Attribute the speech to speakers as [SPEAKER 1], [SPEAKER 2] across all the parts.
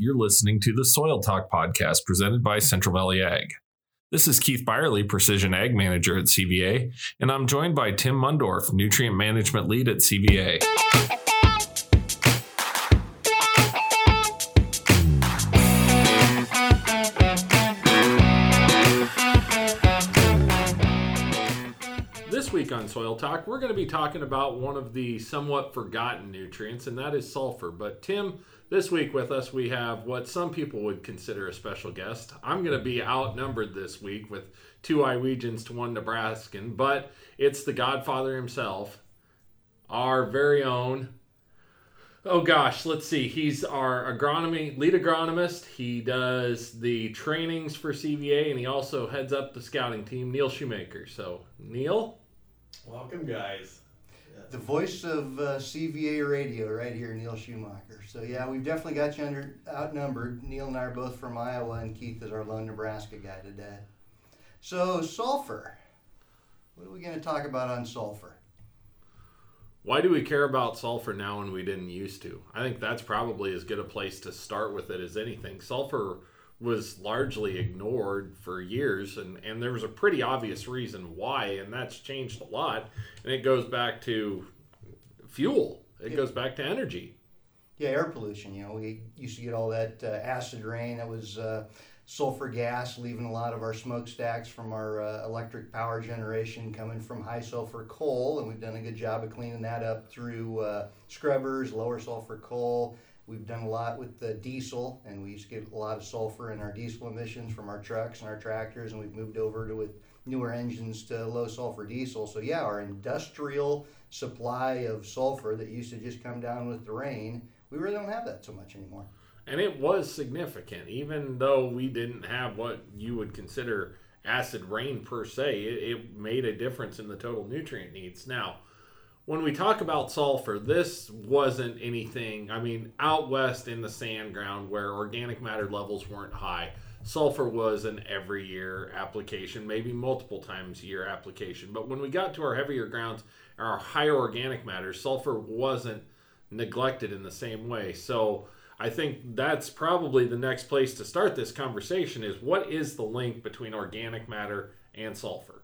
[SPEAKER 1] You're listening to the Soil Talk podcast presented by Central Valley Ag. This is Keith Byerly, Precision Ag Manager at CVA, and I'm joined by Tim Mundorf, Nutrient Management Lead at CVA. This week on Soil Talk, we're going to be talking about one of the somewhat forgotten nutrients, and that is sulfur. But, Tim, this week with us, we have what some people would consider a special guest. I'm going to be outnumbered this week with two Iowegians to one Nebraskan, but it's the godfather himself, our very own. Oh gosh, let's see. He's our agronomy lead agronomist. He does the trainings for CVA, and he also heads up the scouting team. Neil Shoemaker. So, Neil,
[SPEAKER 2] welcome, guys
[SPEAKER 3] the voice of uh, CVA radio right here, Neil Schumacher. So yeah, we've definitely got you under, outnumbered. Neil and I are both from Iowa, and Keith is our lone Nebraska guy today. So sulfur. What are we going to talk about on sulfur?
[SPEAKER 1] Why do we care about sulfur now when we didn't used to? I think that's probably as good a place to start with it as anything. Sulfur was largely ignored for years and, and there was a pretty obvious reason why and that's changed a lot and it goes back to fuel. It goes back to energy.
[SPEAKER 3] Yeah air pollution you know we used to get all that uh, acid rain that was uh, sulfur gas leaving a lot of our smokestacks from our uh, electric power generation coming from high sulfur coal and we've done a good job of cleaning that up through uh, scrubbers lower sulfur coal We've done a lot with the diesel, and we used to get a lot of sulfur in our diesel emissions from our trucks and our tractors, and we've moved over to with newer engines to low sulfur diesel. So yeah, our industrial supply of sulfur that used to just come down with the rain, we really don't have that so much anymore.
[SPEAKER 1] And it was significant, even though we didn't have what you would consider acid rain per se. It, it made a difference in the total nutrient needs. Now when we talk about sulfur, this wasn't anything. I mean, out west in the sand ground where organic matter levels weren't high, sulfur was an every year application, maybe multiple times a year application. But when we got to our heavier grounds, our higher organic matter, sulfur wasn't neglected in the same way. So I think that's probably the next place to start this conversation is what is the link between organic matter and sulfur?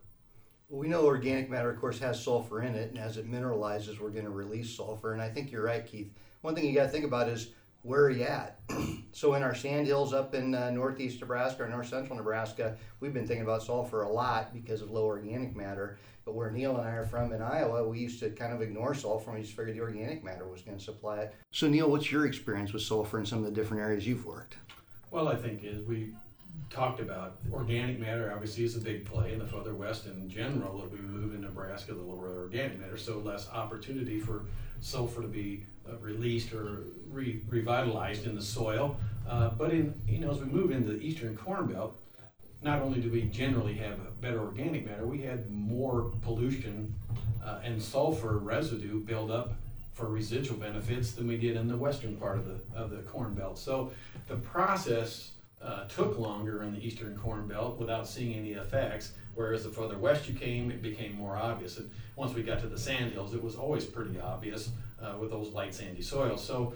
[SPEAKER 3] We know organic matter, of course, has sulfur in it, and as it mineralizes, we're going to release sulfur. And I think you're right, Keith. One thing you got to think about is where are you at? so in our sand hills up in uh, northeast Nebraska or north central Nebraska, we've been thinking about sulfur a lot because of low organic matter. But where Neil and I are from in Iowa, we used to kind of ignore sulfur and we just figured the organic matter was going to supply it. So Neil, what's your experience with sulfur in some of the different areas you've worked?
[SPEAKER 2] Well, I think is we talked about. Organic matter obviously is a big play in the further west in general that we move in Nebraska, the lower organic matter, so less opportunity for sulfur to be uh, released or re- revitalized in the soil. Uh, but in you know as we move into the eastern corn belt, not only do we generally have better organic matter, we had more pollution uh, and sulfur residue build up for residual benefits than we did in the western part of the of the corn belt. So the process uh, took longer in the eastern corn belt without seeing any effects, whereas the further west you came, it became more obvious. And once we got to the sandhills, it was always pretty obvious uh, with those light sandy soils. So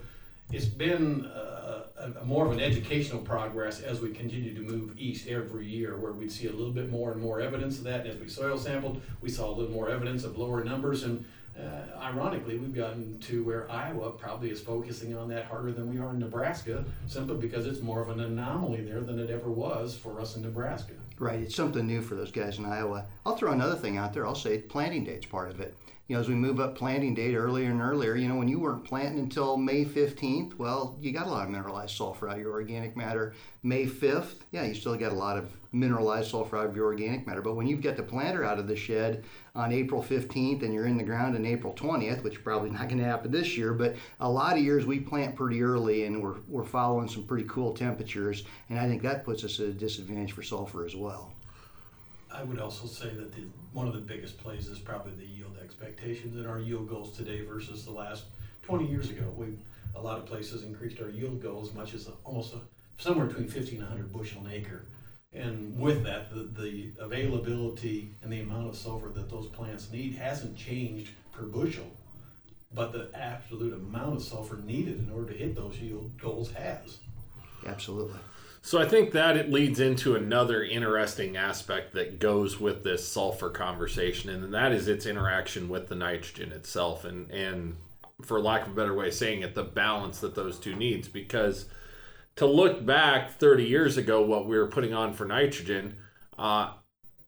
[SPEAKER 2] it's been uh, a more of an educational progress as we continue to move east every year, where we'd see a little bit more and more evidence of that. And as we soil sampled, we saw a little more evidence of lower numbers and uh, ironically, we've gotten to where Iowa probably is focusing on that harder than we are in Nebraska, simply because it's more of an anomaly there than it ever was for us in Nebraska.
[SPEAKER 3] Right, it's something new for those guys in Iowa. I'll throw another thing out there. I'll say planting date's part of it you know, as we move up planting date earlier and earlier, you know, when you weren't planting until May 15th, well, you got a lot of mineralized sulfur out of your organic matter. May 5th, yeah, you still got a lot of mineralized sulfur out of your organic matter. But when you've got the planter out of the shed on April 15th and you're in the ground on April 20th, which probably not going to happen this year, but a lot of years we plant pretty early and we're, we're following some pretty cool temperatures. And I think that puts us at a disadvantage for sulfur as well.
[SPEAKER 2] I would also say that the, one of the biggest plays is probably the yield expectations and our yield goals today versus the last 20 years ago. We a lot of places increased our yield goals as much as a, almost a, somewhere between 50 and 100 bushel an acre. And with that, the, the availability and the amount of sulfur that those plants need hasn't changed per bushel, but the absolute amount of sulfur needed in order to hit those yield goals has.
[SPEAKER 3] Absolutely.
[SPEAKER 1] So I think that it leads into another interesting aspect that goes with this sulfur conversation, and that is its interaction with the nitrogen itself, and and for lack of a better way of saying it, the balance that those two needs. Because to look back 30 years ago, what we were putting on for nitrogen, uh,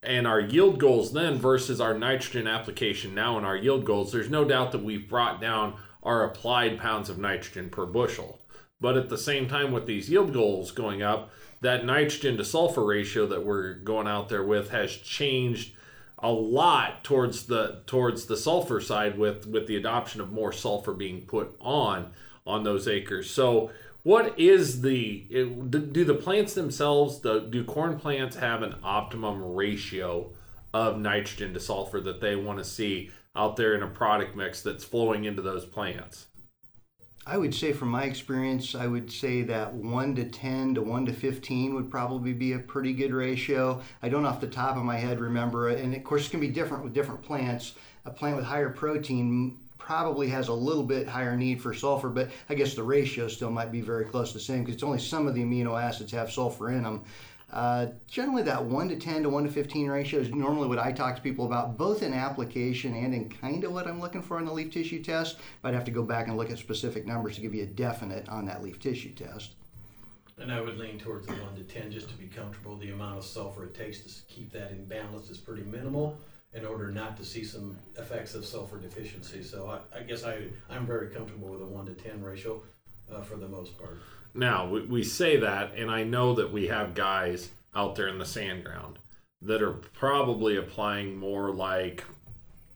[SPEAKER 1] and our yield goals then versus our nitrogen application now and our yield goals, there's no doubt that we've brought down our applied pounds of nitrogen per bushel. But at the same time, with these yield goals going up, that nitrogen to sulfur ratio that we're going out there with has changed a lot towards the towards the sulfur side with with the adoption of more sulfur being put on on those acres. So what is the do the plants themselves the, do corn plants have an optimum ratio of nitrogen to sulfur that they want to see out there in a product mix that's flowing into those plants?
[SPEAKER 3] I would say, from my experience, I would say that 1 to 10 to 1 to 15 would probably be a pretty good ratio. I don't off the top of my head remember it. And of course, it can be different with different plants. A plant with higher protein probably has a little bit higher need for sulfur, but I guess the ratio still might be very close to the same because it's only some of the amino acids have sulfur in them. Uh, generally, that 1 to 10 to 1 to 15 ratio is normally what I talk to people about, both in application and in kind of what I'm looking for in the leaf tissue test. I'd have to go back and look at specific numbers to give you a definite on that leaf tissue test.
[SPEAKER 2] And I would lean towards the 1 to 10 just to be comfortable. The amount of sulfur it takes to keep that in balance is pretty minimal in order not to see some effects of sulfur deficiency. So I, I guess I, I'm very comfortable with a 1 to 10 ratio uh, for the most part.
[SPEAKER 1] Now, we, we say that, and I know that we have guys out there in the sand ground that are probably applying more like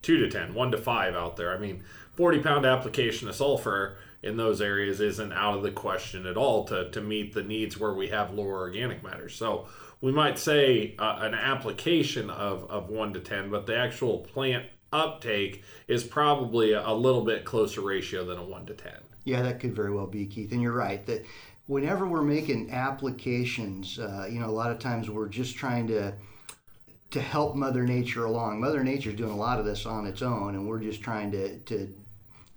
[SPEAKER 1] 2 to 10, 1 to 5 out there. I mean, 40 pound application of sulfur in those areas isn't out of the question at all to, to meet the needs where we have lower organic matter. So we might say uh, an application of, of 1 to 10, but the actual plant uptake is probably a, little bit closer ratio than a 1 to 10.
[SPEAKER 3] Yeah, that could very well be, Keith. And you're right that whenever we're making applications, uh, you know, a lot of times we're just trying to to help Mother Nature along. Mother Nature's doing a lot of this on its own, and we're just trying to to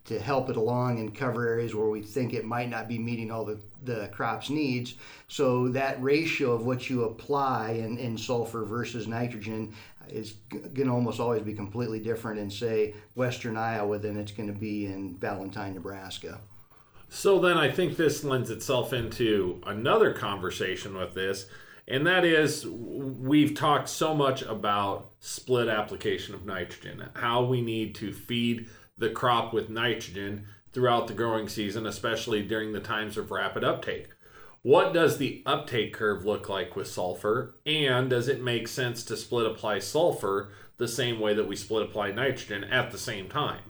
[SPEAKER 3] to help it along and cover areas where we think it might not be meeting all the, the crop's needs. So that ratio of what you apply in, in sulfur versus nitrogen is going to almost always be completely different in, say, western Iowa than it's going to be in Valentine, Nebraska.
[SPEAKER 1] So then I think this lends itself into another conversation with this, and that is we've talked so much about split application of nitrogen, how we need to feed the crop with nitrogen throughout the growing season, especially during the times of rapid uptake. What does the uptake curve look like with sulfur? And does it make sense to split apply sulfur the same way that we split apply nitrogen at the same time?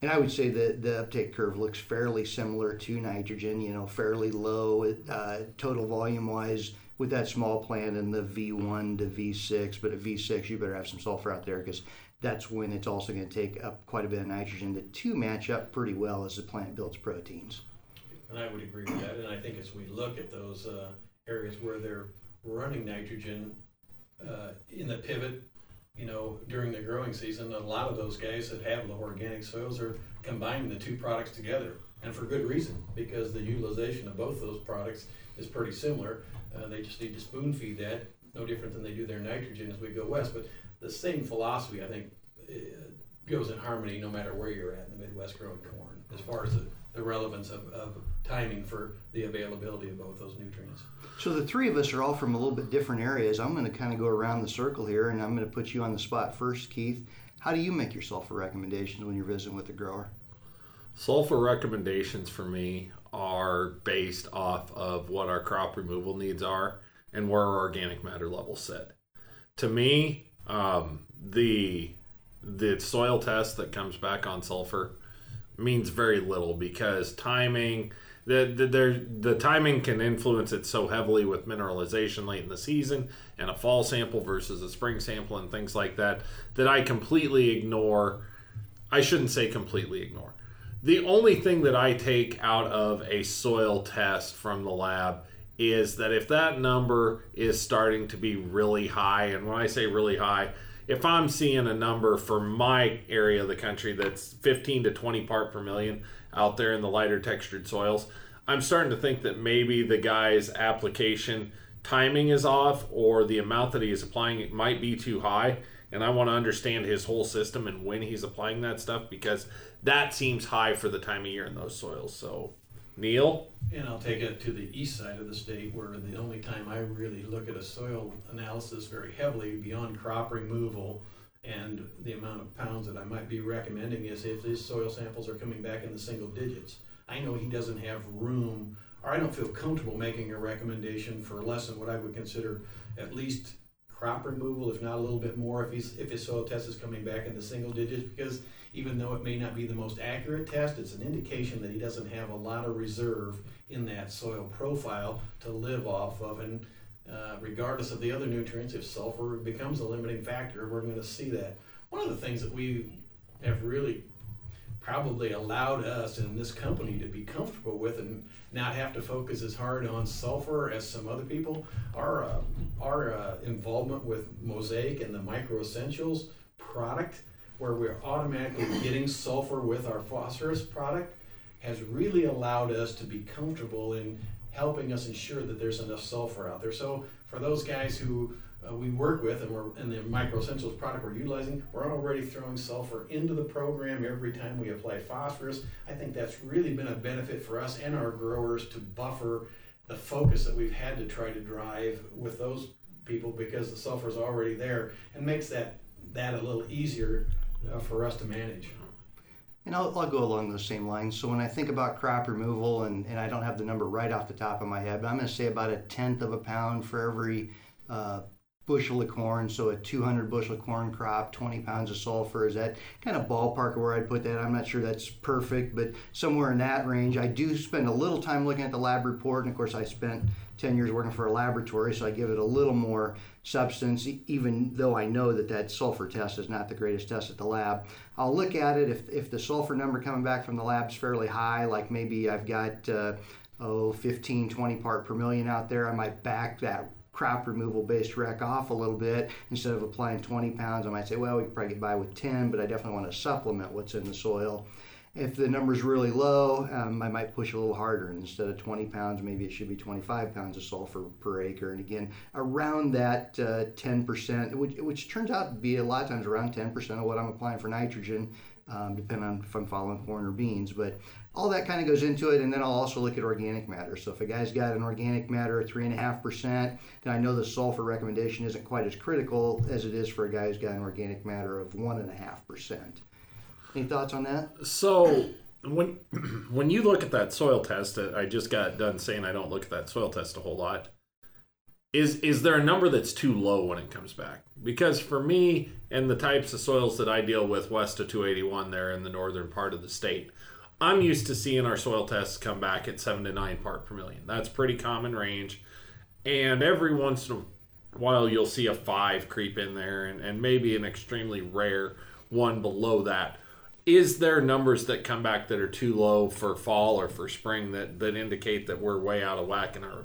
[SPEAKER 3] And I would say that the uptake curve looks fairly similar to nitrogen, you know, fairly low uh, total volume wise with that small plant in the V1 to V6. But at V6, you better have some sulfur out there because that's when it's also going to take up quite a bit of nitrogen. The two match up pretty well as the plant builds proteins.
[SPEAKER 2] And I would agree with that. And I think as we look at those uh, areas where they're running nitrogen uh, in the pivot you know, during the growing season, a lot of those guys that have low organic soils are combining the two products together, and for good reason, because the utilization of both those products is pretty similar. Uh, they just need to spoon feed that, no different than they do their nitrogen as we go west. But the same philosophy, I think, uh, goes in harmony no matter where you're at in the Midwest growing corn, as far as the, the relevance of, of timing for the availability of both those nutrients.
[SPEAKER 3] So the three of us are all from a little bit different areas. I'm going to kind of go around the circle here, and I'm going to put you on the spot first, Keith. How do you make your sulfur recommendations when you're visiting with a grower?
[SPEAKER 1] Sulfur recommendations for me are based off of what our crop removal needs are and where our organic matter levels sit. To me, um, the the soil test that comes back on sulfur means very little because timing the, the, the, timing can influence it so heavily with mineralization late in the season and a fall sample versus a spring sample and things like that that I completely ignore. I shouldn't say completely ignore. The only thing that I take out of a soil test from the lab is that if that number is starting to be really high, and when I say really high, if I'm seeing a number for my area of the country that's 15 to 20 part per million, out there in the lighter textured soils, I'm starting to think that maybe the guy's application timing is off or the amount that he is applying it might be too high. And I want to understand his whole system and when he's applying that stuff because that seems high for the time of year in those soils. So, Neil?
[SPEAKER 2] And I'll take it to the east side of the state where the only time I really look at a soil analysis very heavily beyond crop removal and the amount of pounds that I might be recommending is if his soil samples are coming back in the single digits. I know he doesn't have room, or I don't feel comfortable making a recommendation for less than what I would consider at least crop removal, if not a little bit more, if he's if his soil test is coming back in the single digits, because even though it may not be the most accurate test, it's an indication that he doesn't have a lot of reserve in that soil profile to live off of. And uh, regardless of the other nutrients, if sulfur becomes a limiting factor, we're going to see that. One of the things that we have really probably allowed us in this company to be comfortable with and not have to focus as hard on sulfur as some other people. Our uh, our uh, involvement with Mosaic and the MicroEssentials product, where we're automatically getting sulfur with our phosphorus product, has really allowed us to be comfortable in helping us ensure that there's enough sulfur out there. So for those guys who uh, we work with and we're in the MicroEssentials product we're utilizing, we're already throwing sulfur into the program every time we apply phosphorus. I think that's really been a benefit for us and our growers to buffer the focus that we've had to try to drive with those people because the sulfur is already there and makes that that a little easier uh, for us to manage.
[SPEAKER 3] And I'll, I'll, go along those same lines. So when I think about crop removal, and, and I don't have the number right off the top of my head, but I'm going to say about a tenth of a pound for every uh, bushel of corn, so a 200 bushel corn crop, 20 pounds of sulfur. Is that kind of ballpark of where I'd put that? I'm not sure that's perfect, but somewhere in that range. I do spend a little time looking at the lab report, and of course, I spent 10 years working for a laboratory, so I give it a little more substance, even though I know that that sulfur test is not the greatest test at the lab. I'll look at it if, if the sulfur number coming back from the lab is fairly high, like maybe I've got uh, oh 15, 20 part per million out there, I might back that crop removal based rec off a little bit. Instead of applying 20 pounds, I might say, well, we could probably get by with 10, but I definitely want to supplement what's in the soil. If the number's really low, um, I might push a little harder. Instead of 20 pounds, maybe it should be 25 pounds of sulfur per acre. And again, around that uh, 10%, which, which turns out to be a lot of times around 10% of what I'm applying for nitrogen, um, depending on if I'm following corn or beans. But all that kind of goes into it. And then I'll also look at organic matter. So if a guy's got an organic matter of three and a half percent, then I know the sulfur recommendation isn't quite as critical as it is for a guy who's got an organic matter of one and a half percent. Any thoughts on that?
[SPEAKER 1] So when when you look at that soil test, I just got done saying I don't look at that soil test a whole lot. Is is there a number that's too low when it comes back? Because for me and the types of soils that I deal with west of 281 there in the northern part of the state, I'm used to seeing our soil tests come back at seven to nine part per million. That's pretty common range. And every once in a while, you'll see a five creep in there and, and maybe an extremely rare one below that. Is there numbers that come back that are too low for fall or for spring that, that indicate that we're way out of whack in our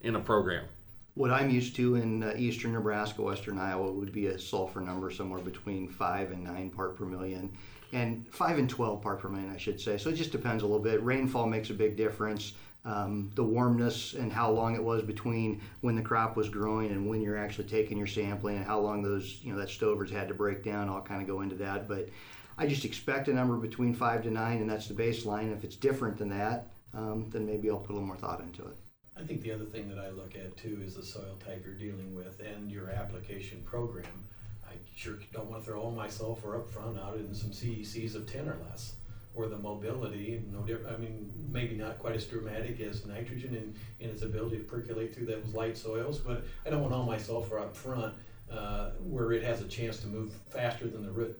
[SPEAKER 1] in a program?
[SPEAKER 3] What I'm used to in uh, eastern Nebraska, western Iowa would be a sulfur number somewhere between five and nine part per million and 5 and 12 part per million, I should say. So it just depends a little bit. Rainfall makes a big difference. Um, the warmness and how long it was between when the crop was growing and when you're actually taking your sampling and how long those you know that stovers had to break down all kind of go into that but i just expect a number between five to nine and that's the baseline if it's different than that um, then maybe i'll put a little more thought into it
[SPEAKER 2] i think the other thing that i look at too is the soil type you're dealing with and your application program I sure don't want to throw all my sulfur up front out in some CECs of 10 or less. Or the mobility, no different. I mean, maybe not quite as dramatic as nitrogen in, in its ability to percolate through those light soils, but I don't want all my sulfur up front uh, where it has a chance to move faster than the root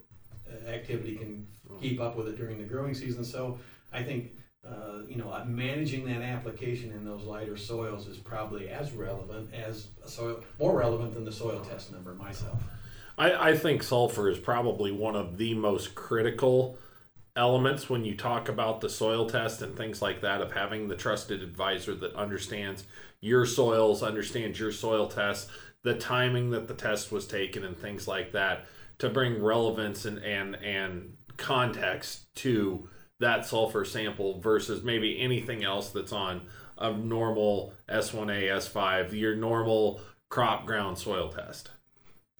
[SPEAKER 2] uh, activity can keep up with it during the growing season. So I think uh, you know, managing that application in those lighter soils is probably as relevant as a soil, more relevant than the soil test number myself.
[SPEAKER 1] I, I think sulfur is probably one of the most critical elements when you talk about the soil test and things like that of having the trusted advisor that understands your soils, understands your soil test, the timing that the test was taken and things like that to bring relevance and and, and context to that sulfur sample versus maybe anything else that's on a normal S1A, S5, your normal crop ground soil test.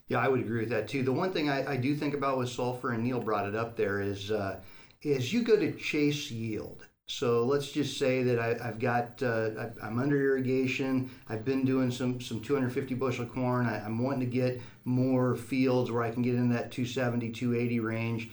[SPEAKER 3] Yeah, I would agree with that too. The one thing I, I do think about with sulfur, and Neil brought it up there, is uh, is you go to chase yield. So let's just say that I, have got uh, I, am under irrigation. I've been doing some some 250 bushel corn. I, I'm wanting to get more fields where I can get in that 270 280 range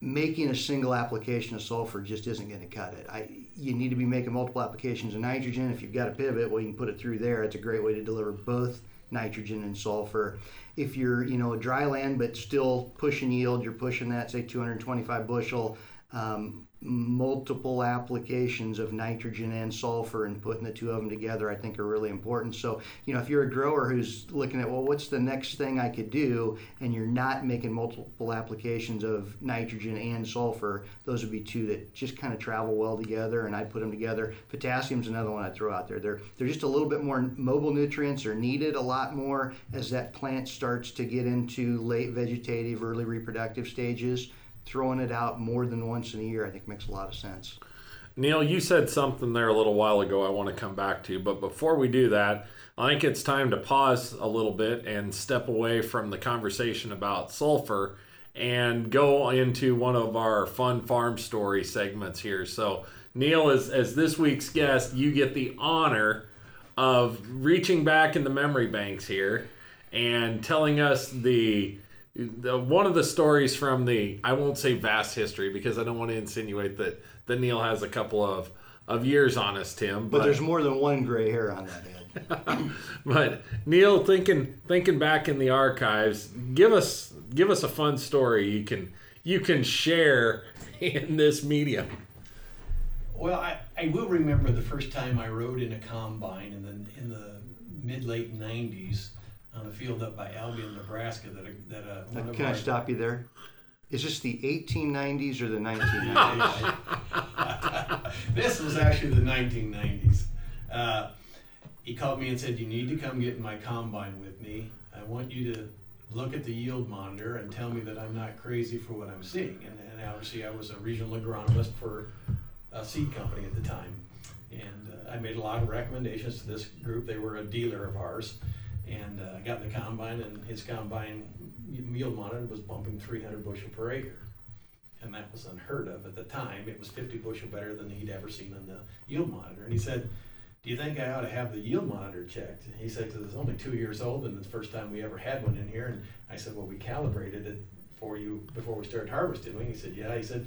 [SPEAKER 3] making a single application of sulfur just isn't going to cut it. I, you need to be making multiple applications of nitrogen. If you've got a pivot, well, you can put it through there. It's a great way to deliver both nitrogen and sulfur. If you're, you know, a dry land but still pushing yield, you're pushing that, say, 225 bushel. Um, multiple applications of nitrogen and sulfur and putting the two of them together I think are really important. So, you know, if you're a grower who's looking at, well, what's the next thing I could do and you're not making multiple applications of nitrogen and sulfur, those would be two that just kind of travel well together and I'd put them together. Potassium's another one I'd throw out there. They're they're just a little bit more mobile nutrients are needed a lot more as that plant starts to get into late vegetative, early reproductive stages throwing it out more than once in a year, I think makes a lot of sense.
[SPEAKER 1] Neil, you said something there a little while ago I want to come back to, but before we do that, I think it's time to pause a little bit and step away from the conversation about sulfur and go into one of our fun farm story segments here. So, Neil, as, as this week's guest, you get the honor of reaching back in the memory banks here and telling us the the, one of the stories from the I won't say vast history because I don't want to insinuate that that Neil has a couple of of years on us, Tim.
[SPEAKER 3] But, but there's more than one gray hair on that
[SPEAKER 1] head. but Neil, thinking thinking back in the archives, give us give us a fun story you can you can share in this medium.
[SPEAKER 2] Well, I, I will remember the first time I rode in a combine in the in the mid late '90s on a field up by Albion, Nebraska. That that uh,
[SPEAKER 3] one Can I stop you there? Is this the 1890s or the 1990s?
[SPEAKER 2] this was actually the 1990s. Uh, he called me and said, "You need to come get in my combine with me. I want you to look at the yield monitor and tell me that I'm not crazy for what I'm seeing." And, and obviously, I was a regional agronomist for a seed company at the time, and uh, I made a lot of recommendations to this group. They were a dealer of ours and uh, got in the combine, and his combine yield monitor was bumping 300 bushel per acre. And that was unheard of at the time. It was 50 bushel better than he'd ever seen on the yield monitor. And he said, Do you think I ought to have the yield monitor checked? he said, Because it's only two years old, and it's the first time we ever had one in here. And I said, Well, we calibrated it for you before we started harvesting. And he said, Yeah. He said,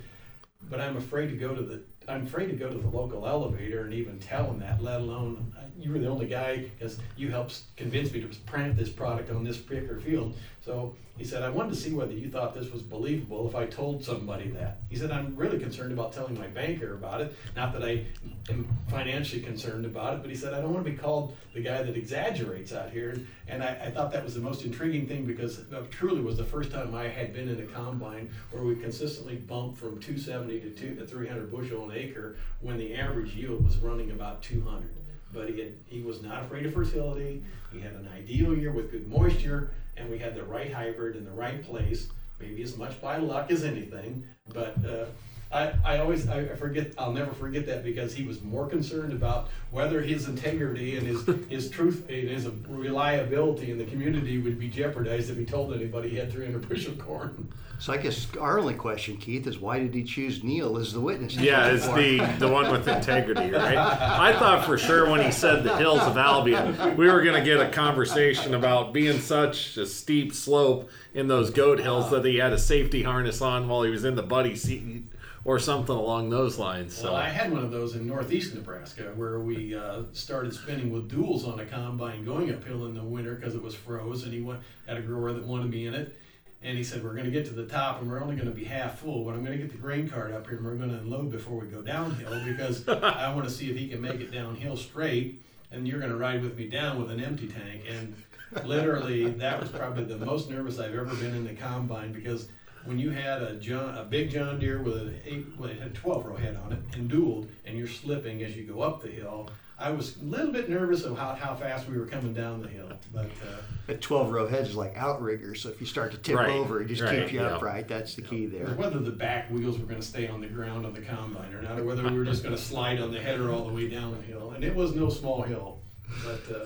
[SPEAKER 2] But I'm afraid to go to the I'm afraid to go to the local elevator and even tell them that, let alone you were the only guy because you helped convince me to plant this product on this particular field. So he said, I wanted to see whether you thought this was believable if I told somebody that. He said, I'm really concerned about telling my banker about it. Not that I am financially concerned about it, but he said, I don't want to be called the guy that exaggerates out here. And I, I thought that was the most intriguing thing because truly was the first time I had been in a combine where we consistently bumped from 270 to, two, to 300 bushel acre when the average yield was running about 200 but he, had, he was not afraid of fertility. He had an ideal year with good moisture, and we had the right hybrid in the right place. Maybe as much by luck as anything, but uh, I, I always I forget I'll never forget that because he was more concerned about whether his integrity and his his truth and his reliability in the community would be jeopardized if he told anybody he had 300 bushel corn.
[SPEAKER 3] So I guess our only question, Keith, is why did he choose Neil as the witness?
[SPEAKER 1] Yeah, as the the one with integrity, right? I thought for sure when he said the hills of Albion, we were going to get a conversation about being such a steep slope in those goat hills that he had a safety harness on while he was in the buddy seat or something along those lines. So
[SPEAKER 2] well, I had one of those in northeast Nebraska where we uh, started spinning with duals on a combine going uphill in the winter because it was froze, and he went, had a grower that wanted me in it. And he said, We're going to get to the top and we're only going to be half full, but I'm going to get the grain cart up here and we're going to unload before we go downhill because I want to see if he can make it downhill straight. And you're going to ride with me down with an empty tank. And literally, that was probably the most nervous I've ever been in the combine because when you had a John, a big John Deere with an eight, well, it had a 12 row head on it and dualed, and you're slipping as you go up the hill, I was a little bit nervous of how, how fast we were coming down the hill, but uh,
[SPEAKER 3] A 12 row hedge is like outriggers, so if you start to tip
[SPEAKER 1] Right,
[SPEAKER 3] over, it just
[SPEAKER 1] right,
[SPEAKER 3] keeps you
[SPEAKER 1] yeah.
[SPEAKER 3] upright. That's the key there.
[SPEAKER 2] whether the back wheels were going to stay on the ground on the combine or not, or whether we were just going to slide on the header all the way down the hill, and it was no small hill, but uh,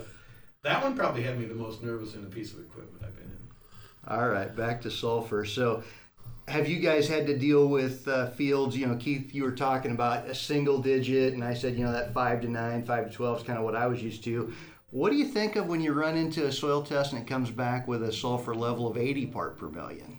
[SPEAKER 2] that one probably had me the most nervous in a piece of equipment I've been in.
[SPEAKER 3] All right, back to sulfur. So, have you guys had to deal with uh, fields? You know, Keith, you were talking about a single digit, and I said, you know, that five to nine, five to twelve is kind of what I was used to. What do you think of when you run into a soil test and it comes back with a sulfur level of 80 part per million?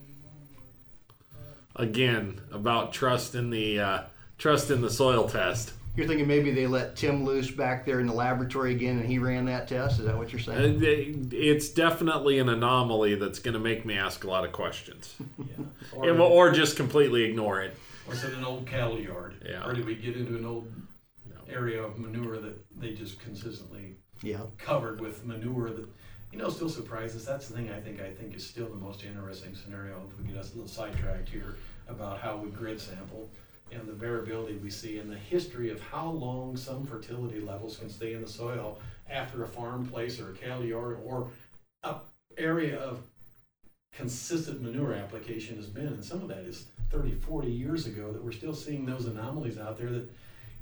[SPEAKER 1] Again, about trust in the uh, trust in the soil test.
[SPEAKER 3] You're thinking maybe they let Tim loose back there in the laboratory again and he ran that test? Is that what you're saying?
[SPEAKER 1] Uh, It's definitely an anomaly that's going to make me ask a lot of questions,
[SPEAKER 2] Yeah.
[SPEAKER 1] or, or just completely ignore it.
[SPEAKER 2] Or is it an old cattle yard?
[SPEAKER 1] Yeah.
[SPEAKER 2] Or did we get into an old
[SPEAKER 1] No.
[SPEAKER 2] area of manure that they just consistently
[SPEAKER 3] Yeah.
[SPEAKER 2] covered with manure that, you know, still surprises. That's the thing I think I think is still the most interesting scenario. If we get us a little sidetracked here about how we grid sample and the variability we see and the history of how long some fertility levels can stay in the soil after a farm place or a cattle yard or a area of consistent manure application has been. And some of that is 30, 40 years ago that we're still seeing those anomalies out there that,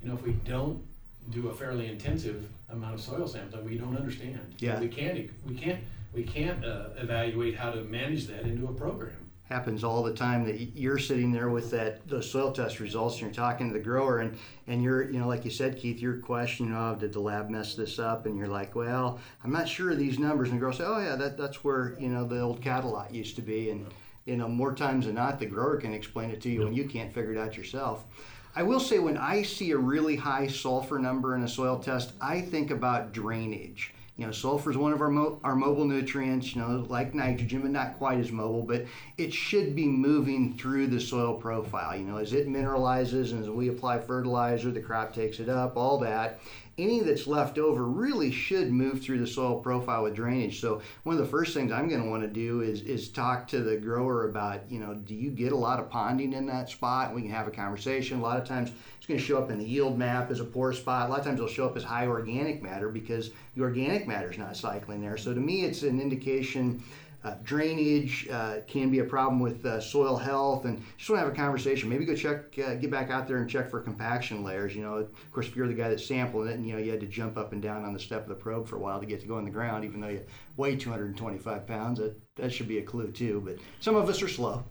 [SPEAKER 2] you know, if we don't do a fairly intensive amount of soil sampling, we don't understand.
[SPEAKER 3] Yeah.
[SPEAKER 2] We can't, we can't, we can't uh, evaluate how to manage that into a program.
[SPEAKER 3] Happens all the time that you're sitting there with that those soil test results and you're talking to the grower and and you're you know like you said Keith you're questioning oh did the lab mess this up? And you're like well I'm not sure of these numbers. And the grower say oh yeah that that's where you know the old cattle lot used to be. And you know more times than not the grower can explain it to you when you can't figure it out yourself. I will say when I see a really high sulfur number in a soil test I think about drainage you know, sulfur is one of our, mo- our mobile nutrients, you know, like nitrogen, but not quite as mobile. But it should be moving through the soil profile. You know, as it mineralizes and as we apply fertilizer, the crop takes it up, all that. Any that's left over really should move through the soil profile with drainage. So one of the first things I'm going to want to do is is talk to the grower about, you know, do you get a lot of ponding in that spot? We can have a conversation. A lot of times it's going to show up in the yield map as a poor spot. A lot of times it'll show up as high organic matter because the organic matter is not cycling there. So to me, it's an indication. Uh, drainage uh, can be a problem with uh, soil health, and just want to have a conversation. Maybe go check, uh, get back out there and check for compaction layers. You know, of course, if you're the guy that's sampling it, and you know you had to jump up and down on the step of the probe for a while to get to go in the ground, even though you weigh 225 pounds, that that should be a clue too. But some of us are slow.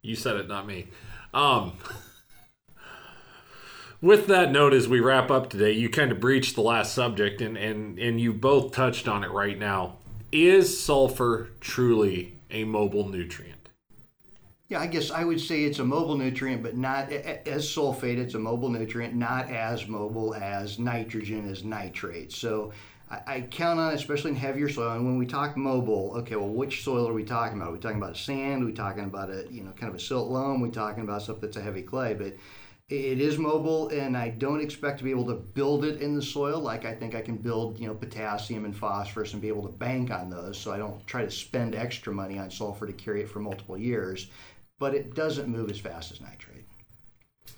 [SPEAKER 1] You said it, not me. Um, with that note, as we wrap up today, you kind of breached the last subject, and and and you both touched on it right now. Is sulfur truly a mobile nutrient?
[SPEAKER 3] Yeah, I guess I would say it's a mobile nutrient, but not as sulfate. It's a mobile nutrient, not as mobile as nitrogen, as nitrate. So I, I count on, especially in heavier soil. And when we talk mobile, okay, well, which soil are we talking about? Are we talking about sand? Are we talking about a you know kind of a silt loam? Are we talking about stuff that's a heavy clay? But it is mobile, and I don't expect to be able to build it in the soil like I think I can build, you know, potassium and phosphorus and be able to bank on those. So I don't try to spend extra money on sulfur to carry it for multiple years. But it doesn't move as fast as nitrate.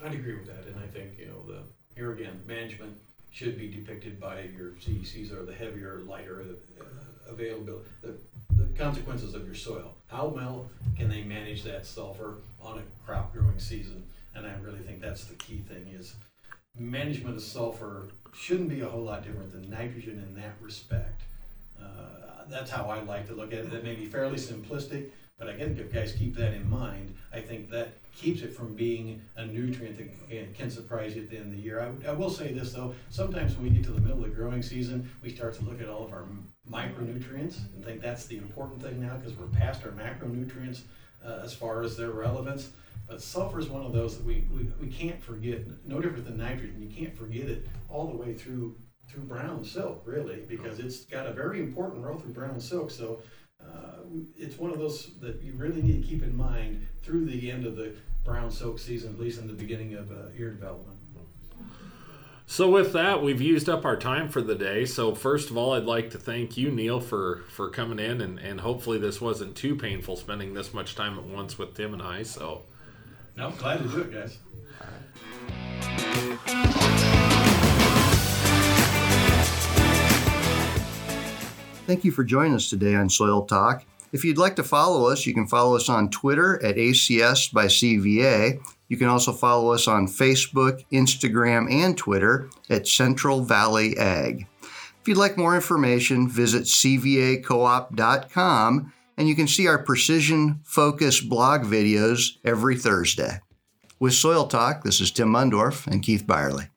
[SPEAKER 2] I'd agree with that, and I think, you know, the, here again, management should be depicted by your CECs or the heavier, lighter uh, availability, the, the consequences of your soil. How well can they manage that sulfur on a crop growing season? And I really think that's the key thing is management of sulfur shouldn't be a whole lot different than nitrogen in that respect. Uh, that's how I like to look at it. That may be fairly simplistic, but again, if guys keep that in mind, I think that keeps it from being a nutrient that can, can surprise you at the end of the year. I, I will say this though, sometimes when we get to the middle of the growing season, we start to look at all of our micronutrients and think that's the important thing now because we're past our macronutrients uh, as far as their relevance. But sulfur is one of those that we, we, we can't forget, no different than nitrogen, you can't forget it all the way through through brown silk, really, because it's got a very important role through brown silk. So uh, it's one of those that you really need to keep in mind through the end of the brown silk season, at least in the beginning of uh, ear development.
[SPEAKER 1] So with that, we've used up our time for the day. So first of all, I'd like to thank you, Neil, for for coming in, and and hopefully this wasn't too painful spending this much time at once with Tim and I. So.
[SPEAKER 2] No, glad to do it, guys.
[SPEAKER 3] Thank you for joining us today on Soil Talk. If you'd like to follow us, you can follow us on Twitter at ACS by CVA. You can also follow us on Facebook, Instagram, and Twitter at Central Valley Ag. If you'd like more information, visit cvacoop.com and you can see our precision focus blog videos every Thursday. With Soil Talk, this is Tim Mundorf and Keith Byerly.